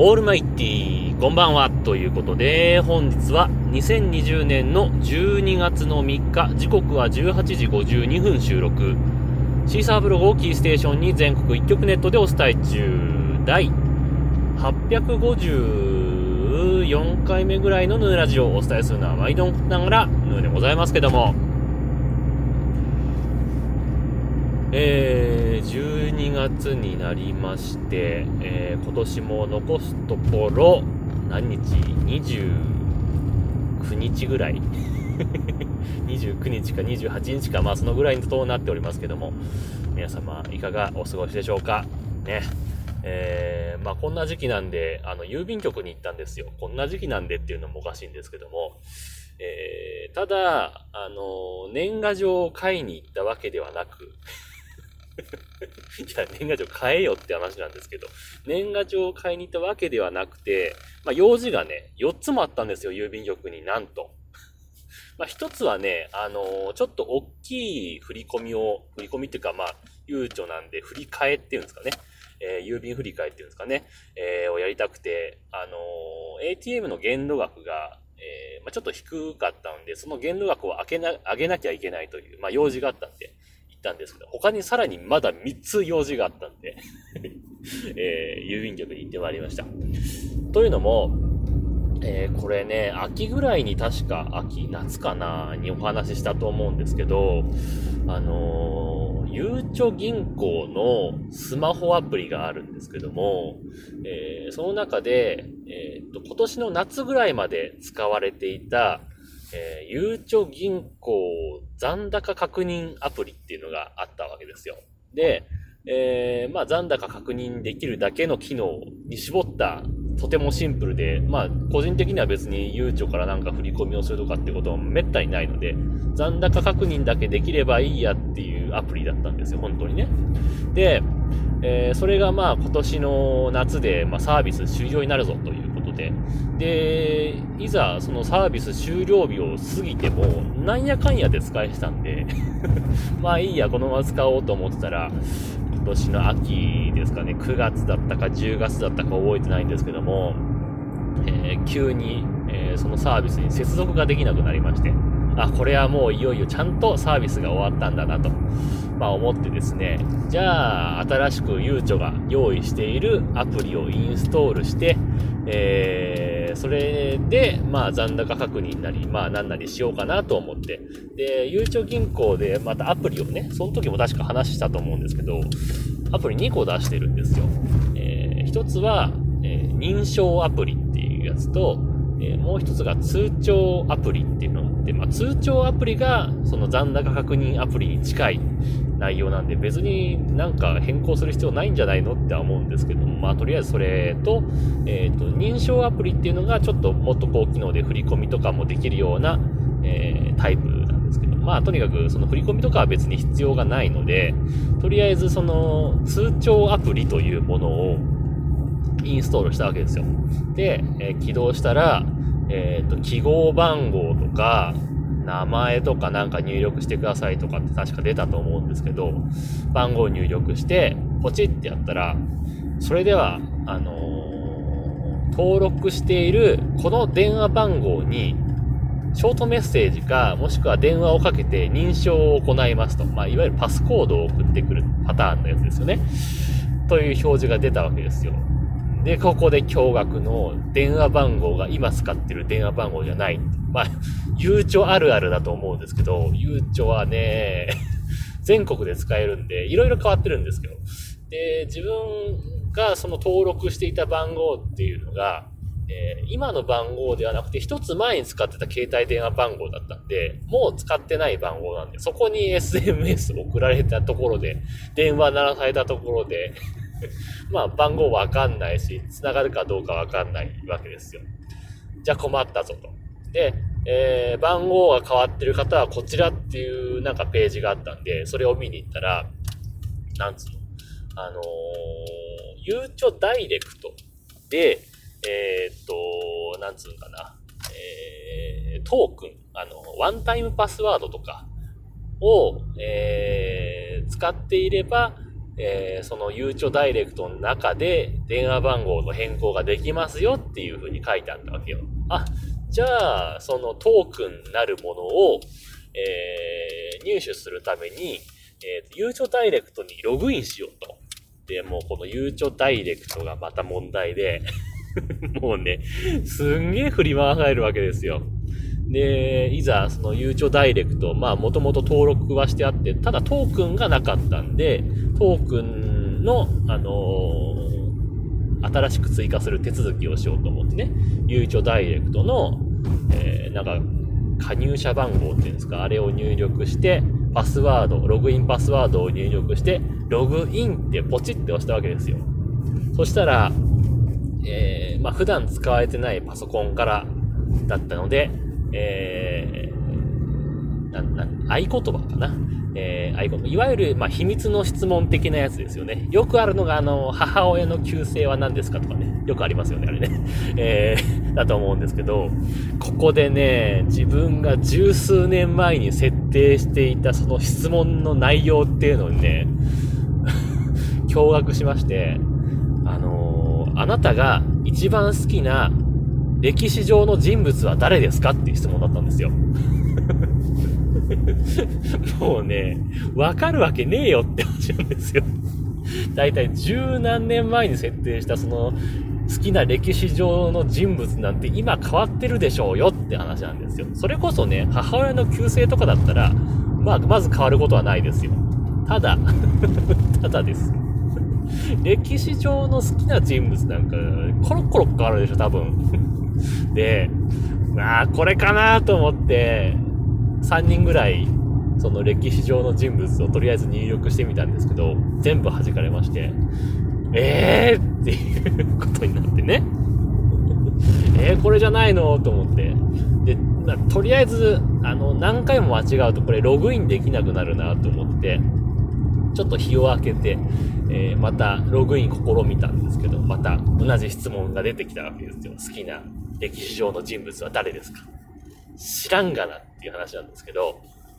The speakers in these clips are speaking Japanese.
オールマイティー、こんばんは。ということで、本日は2020年の12月の3日、時刻は18時52分収録。シーサーブログをキーステーションに全国一曲ネットでお伝え中。第854回目ぐらいのヌーラジオをお伝えするのは毎度ながらヌーでございますけども、えー、月になりまして、えー、今年も残すところ、何日 ?29 日ぐらい 29日か28日か、まあそのぐらいとなっておりますけども、皆様いかがお過ごしでしょうか？ね。えー、まあこんな時期なんで、あの、郵便局に行ったんですよ。こんな時期なんでっていうのもおかしいんですけども、えー、ただ、あの、年賀状を買いに行ったわけではなく、いや、年賀状買えよって話なんですけど、年賀状を買いに行ったわけではなくて、まあ、用事がね、4つもあったんですよ、郵便局になんと。まあ、1つはね、あのー、ちょっと大きい振り込みを、振り込みっていうか、まあ、悠長なんで、振り替えっていうんですかね。えー、郵便振り替えっていうんですかね。えー、をやりたくて、あの ATM の限度額が、えまあ、ちょっと低かったんで、その限度額を上げな、上げなきゃいけないという、まあ、用事があったんで、ったんですけど、他にさらにまだ3つ用事があったんで えー、郵便局に行ってまいりました。というのも、えー、これね、秋ぐらいに確か、秋、夏かな、にお話ししたと思うんですけど、あのー、ゆうちょ銀行のスマホアプリがあるんですけども、えー、その中で、えっと、今年の夏ぐらいまで使われていた、え、ゆうちょ銀行残高確認アプリっていうのがあったわけですよ。で、えー、まあ残高確認できるだけの機能に絞ったとてもシンプルで、まあ個人的には別にゆうちょからなんか振り込みをするとかってことはめったにないので、残高確認だけできればいいやっていうアプリだったんですよ、本当にね。で、えー、それがまあ今年の夏で、まあ、サービス終了になるぞというて。で、いざそのサービス終了日を過ぎても、なんやかんやで使えてたんで。まあいいや、このまま使おうと思ってたら、今年の秋ですかね、9月だったか10月だったか覚えてないんですけども、えー、急に、えー、そのサービスに接続ができなくなりまして、あ、これはもういよいよちゃんとサービスが終わったんだなと、まあ思ってですね、じゃあ新しくゆうちょが用意しているアプリをインストールして、えー、それで、まあ残高確認なり、まあ何なりしようかなと思って、で、ゆうちょ銀行でまたアプリをね、その時も確か話したと思うんですけど、アプリ2個出してるんですよ。えー、1つは、えー、認証アプリっていうやつと、えー、もう一つが通帳アプリっていうの、まあ、通帳アプリがその残高確認アプリに近い内容なんで別になんか変更する必要ないんじゃないのっては思うんですけども、まあとりあえずそれと、えっ、ー、と、認証アプリっていうのがちょっともっと高機能で振り込みとかもできるような、えー、タイプなんですけど、まあとにかくその振り込みとかは別に必要がないので、とりあえずその通帳アプリというものをインストールしたわけですよ。で、えー、起動したら、えっ、ー、と、記号番号とか、名前とかなんか入力してくださいとかって確か出たと思うんですけど、番号入力して、ポチってやったら、それでは、あのー、登録しているこの電話番号に、ショートメッセージか、もしくは電話をかけて認証を行いますと。まあ、いわゆるパスコードを送ってくるパターンのやつですよね。という表示が出たわけですよ。で、ここで驚愕の電話番号が今使ってる電話番号じゃない。まあ、ゆうちょあるあるだと思うんですけど、ゆうちょはね、全国で使えるんで、いろいろ変わってるんですけど。で、自分がその登録していた番号っていうのが、えー、今の番号ではなくて、一つ前に使ってた携帯電話番号だったんで、もう使ってない番号なんで、そこに SMS 送られたところで、電話鳴らされたところで まあ、番号わかんないし、繋がるかどうかわかんないわけですよ。じゃあ困ったぞと。で、えー、番号が変わってる方はこちらっていうなんかページがあったんで、それを見に行ったら、なんつうの？あのー、ゆうちょダイレクトで、えー、っと、なんつうんかな、えー、トークン、あの、ワンタイムパスワードとかを、えー、使っていれば、えー、そのゆうちょダイレクトの中で電話番号の変更ができますよっていう風に書いてあったわけよ。あ、じゃあ、そのトークンなるものを、えー、入手するために、えー、ゆうちょダイレクトにログインしようと。で、もうこのゆうちょダイレクトがまた問題で もうね、すんげえ振り回されるわけですよ。で、いざ、その、ゆうちょダイレクト、まあ、もともと登録はしてあって、ただトークンがなかったんで、トークンの、あのー、新しく追加する手続きをしようと思ってね、ゆうちょダイレクトの、えー、なんか、加入者番号っていうんですか、あれを入力して、パスワード、ログインパスワードを入力して、ログインってポチって押したわけですよ。そしたら、えー、まあ、普段使われてないパソコンからだったので、えー、な、な、合言葉かな。えー、合言葉。いわゆる、まあ、秘密の質問的なやつですよね。よくあるのが、あの、母親の旧姓は何ですかとかね。よくありますよね、あれね。えー、だと思うんですけど、ここでね、自分が十数年前に設定していたその質問の内容っていうのにね、驚愕しまして、あのー、あなたが一番好きな歴史上の人物は誰ですかっていう質問だったんですよ。もうね、わかるわけねえよって話なんですよ。だいたい十何年前に設定したその好きな歴史上の人物なんて今変わってるでしょうよって話なんですよ。それこそね、母親の旧姓とかだったら、まあ、まず変わることはないですよ。ただ、ただです。歴史上の好きな人物なんか、コロコロ変わるでしょ、多分。で、まあ、これかなと思って、3人ぐらい、その歴史上の人物をとりあえず入力してみたんですけど、全部弾かれまして、えーっていうことになってね。えー、これじゃないのと思って。でま、とりあえず、あの、何回も間違うとこれログインできなくなるなと思って、ちょっと日を明けて、えー、またログイン試みたんですけど、また同じ質問が出てきたわけですよ。好きな歴史上の人物は誰ですか？知らんがなっていう話なんですけど、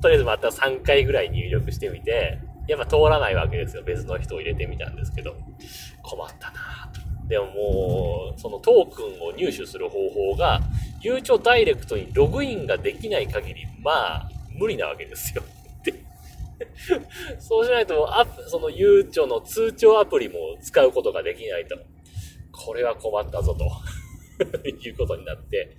とりあえずまた3回ぐらい入力してみて、やっぱ通らないわけですよ。別の人を入れてみたんですけど、困ったなと。でももう、そのトークンを入手する方法が、ゆうちょダイレクトにログインができない限り、まあ、無理なわけですよ。そうしないと、アプ、そのゆうちょの通帳アプリも使うことができないと。これは困ったぞと。いうことになって。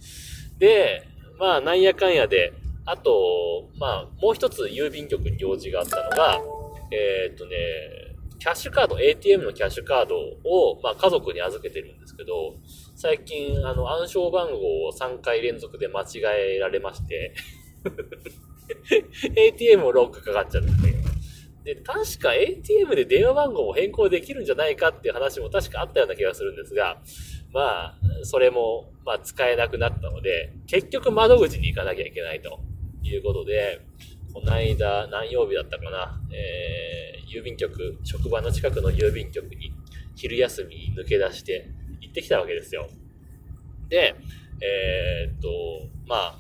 で、まあ、なんやかんやで、あと、まあ、もう一つ郵便局に用事があったのが、えー、っとね、キャッシュカード、ATM のキャッシュカードを、まあ、家族に預けてるんですけど、最近、あの、暗証番号を3回連続で間違えられまして。ATM をロックかかっちゃって。で、確か ATM で電話番号を変更できるんじゃないかっていう話も確かあったような気がするんですが、まあ、それも、まあ、使えなくなったので、結局窓口に行かなきゃいけないということで、この間、何曜日だったかな、えー、郵便局、職場の近くの郵便局に昼休みに抜け出して行ってきたわけですよ。で、えー、っと、まあ、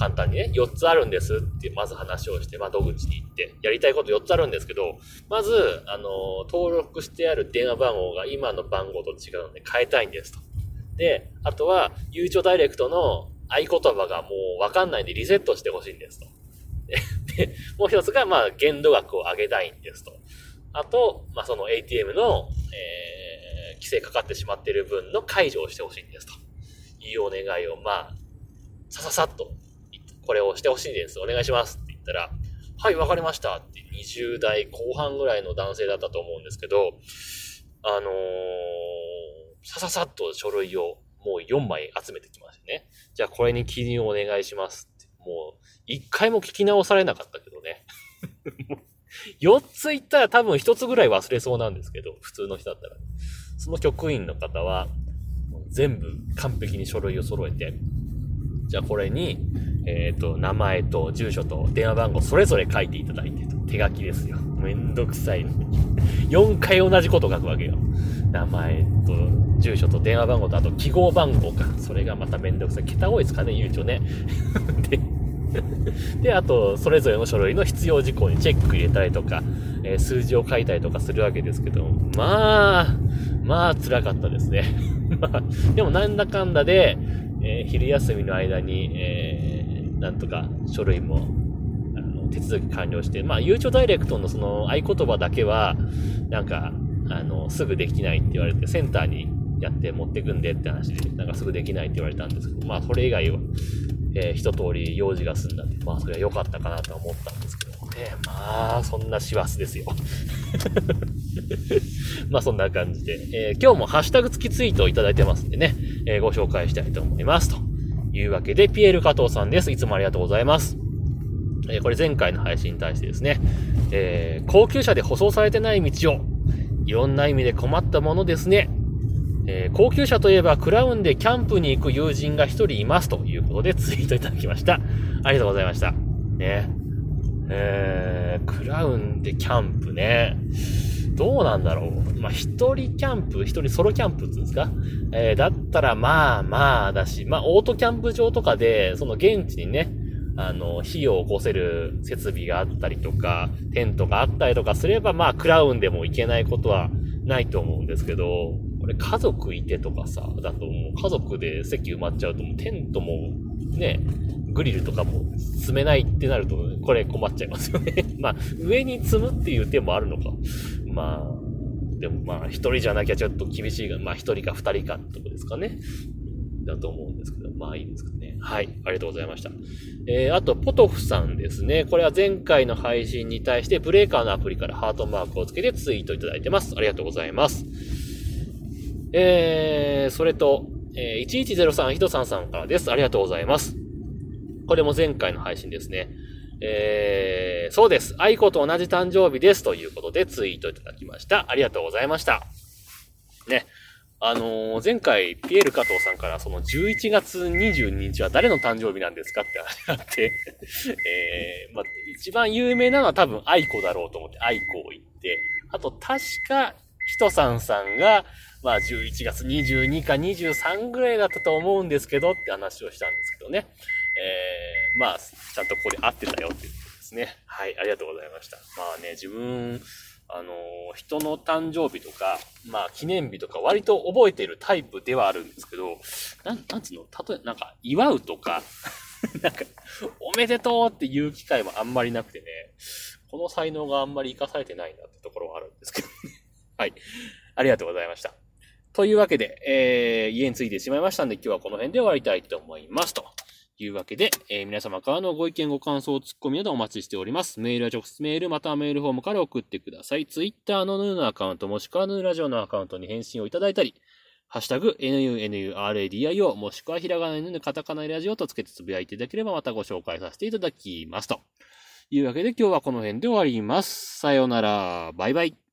簡単にね、4つあるんですってまず話をして、窓口に行って、やりたいこと4つあるんですけど、まず、あの、登録してある電話番号が今の番号と違うので変えたいんですと。で、あとは、ゆうちょダイレクトの合言葉がもうわかんないんでリセットしてほしいんですと。で、もう一つが、まあ、限度額を上げたいんですと。あと、まあ、その ATM の、えー、規制かかってしまっている分の解除をしてほしいんですと。いうお願いを、まあ、さささっとこれをしてほしいです。お願いしますって言ったら、はい、わかりましたって20代後半ぐらいの男性だったと思うんですけど、あのー、さささっと書類をもう4枚集めてきましたね。じゃあこれに記入をお願いしますって。もう、1回も聞き直されなかったけどね。4つ言ったら多分1つぐらい忘れそうなんですけど、普通の人だったら。その局員の方は、全部完璧に書類を揃えて、じゃあこれに、えっ、ー、と、名前と住所と電話番号それぞれ書いていただいてと。手書きですよ。めんどくさいの4回同じこと書くわけよ。名前と住所と電話番号とあと記号番号か。それがまためんどくさい。桁多いですかね、ゆうちょね。で、で、あと、それぞれの書類の必要事項にチェック入れたりとか、えー、数字を書いたりとかするわけですけど、まあ、まあ、辛かったですね。まあ、でもなんだかんだで、えー、昼休みの間に、えー、なんとか書類も、あの、手続き完了して、まあ、ゆうちょダイレクトのその合言葉だけは、なんか、あの、すぐできないって言われて、センターにやって持ってくんでって話で、なんかすぐできないって言われたんですけど、まあ、それ以外は、えー、一通り用事が済んだんで、まあ、それは良かったかなと思ったんですけどもね。まあ、そんな師走ですよ。まあ、そんな感じで、えー、今日もハッシュタグ付きツイートをいただいてますんでね、えー、ご紹介したいと思います。というわけで、ピエール加藤さんです。いつもありがとうございます。えー、これ前回の配信に対してですね、えー、高級車で舗装されてない道を、いろんな意味で困ったものですね。えー、高級車といえばクラウンでキャンプに行く友人が一人いますということでツイートいただきました。ありがとうございました。ね。えー、クラウンでキャンプね。どうなんだろう。まあ、一人キャンプ、一人ソロキャンプってうんですか？えー、だったらまあまあだし、まあ、オートキャンプ場とかで、その現地にね、あの、火を起こせる設備があったりとか、テントがあったりとかすれば、まあ、クラウンでも行けないことはないと思うんですけど、これ家族いてとかさ、だともう家族で席埋まっちゃうともうテントもね、グリルとかも積めないってなると、これ困っちゃいますよね まあ、上に積むっていう手もあるのか。まあ、でもまあ、一人じゃなきゃちょっと厳しいが、まあ一人か二人かってとこですかね。だと思うんですけど、まあいいですかね。はい、ありがとうございました。えー、あと、ポトフさんですね。これは前回の配信に対してブレーカーのアプリからハートマークをつけてツイートいただいてます。ありがとうございます。えー、それと、えー、1103ひとさんさんからです。ありがとうございます。これも前回の配信ですね。えー、そうです。愛子と同じ誕生日ですということでツイートいただきました。ありがとうございました。ね。あのー、前回、ピエール加藤さんからその11月22日は誰の誕生日なんですかって話があって えー、まあ、一番有名なのは多分愛子だろうと思って愛子を言って、あと確か、ひとさんさんが、まあ11月22か23ぐらいだったと思うんですけどって話をしたんですけどね。えー、まあ、ちゃんとここで合ってたよっていうことですね。はい、ありがとうございました。まあね、自分、あの人の誕生日とか、まあ、記念日とか割と覚えてるタイプではあるんですけど、なん、なんつうの？例え、なんか、祝うとか、なんか、おめでとうっていう機会もあんまりなくてね、この才能があんまり活かされてないなってところはあるんですけどね。はい。ありがとうございました。というわけで、えー、家に着いてしまいましたんで、今日はこの辺で終わりたいと思います。というわけで、えー、皆様からのご意見、ご感想、ツッコミなどお待ちしております。メールは直接メール、またはメールフォームから送ってください。ツイッターのヌーのアカウント、もしくはヌーラジオのアカウントに返信をいただいたり、ハッシュタグ、nunuradio、もしくはひらがなぬカタカナラジオとつけてつぶやいていただければまたご紹介させていただきます。というわけで今日はこの辺で終わります。さようなら。バイバイ。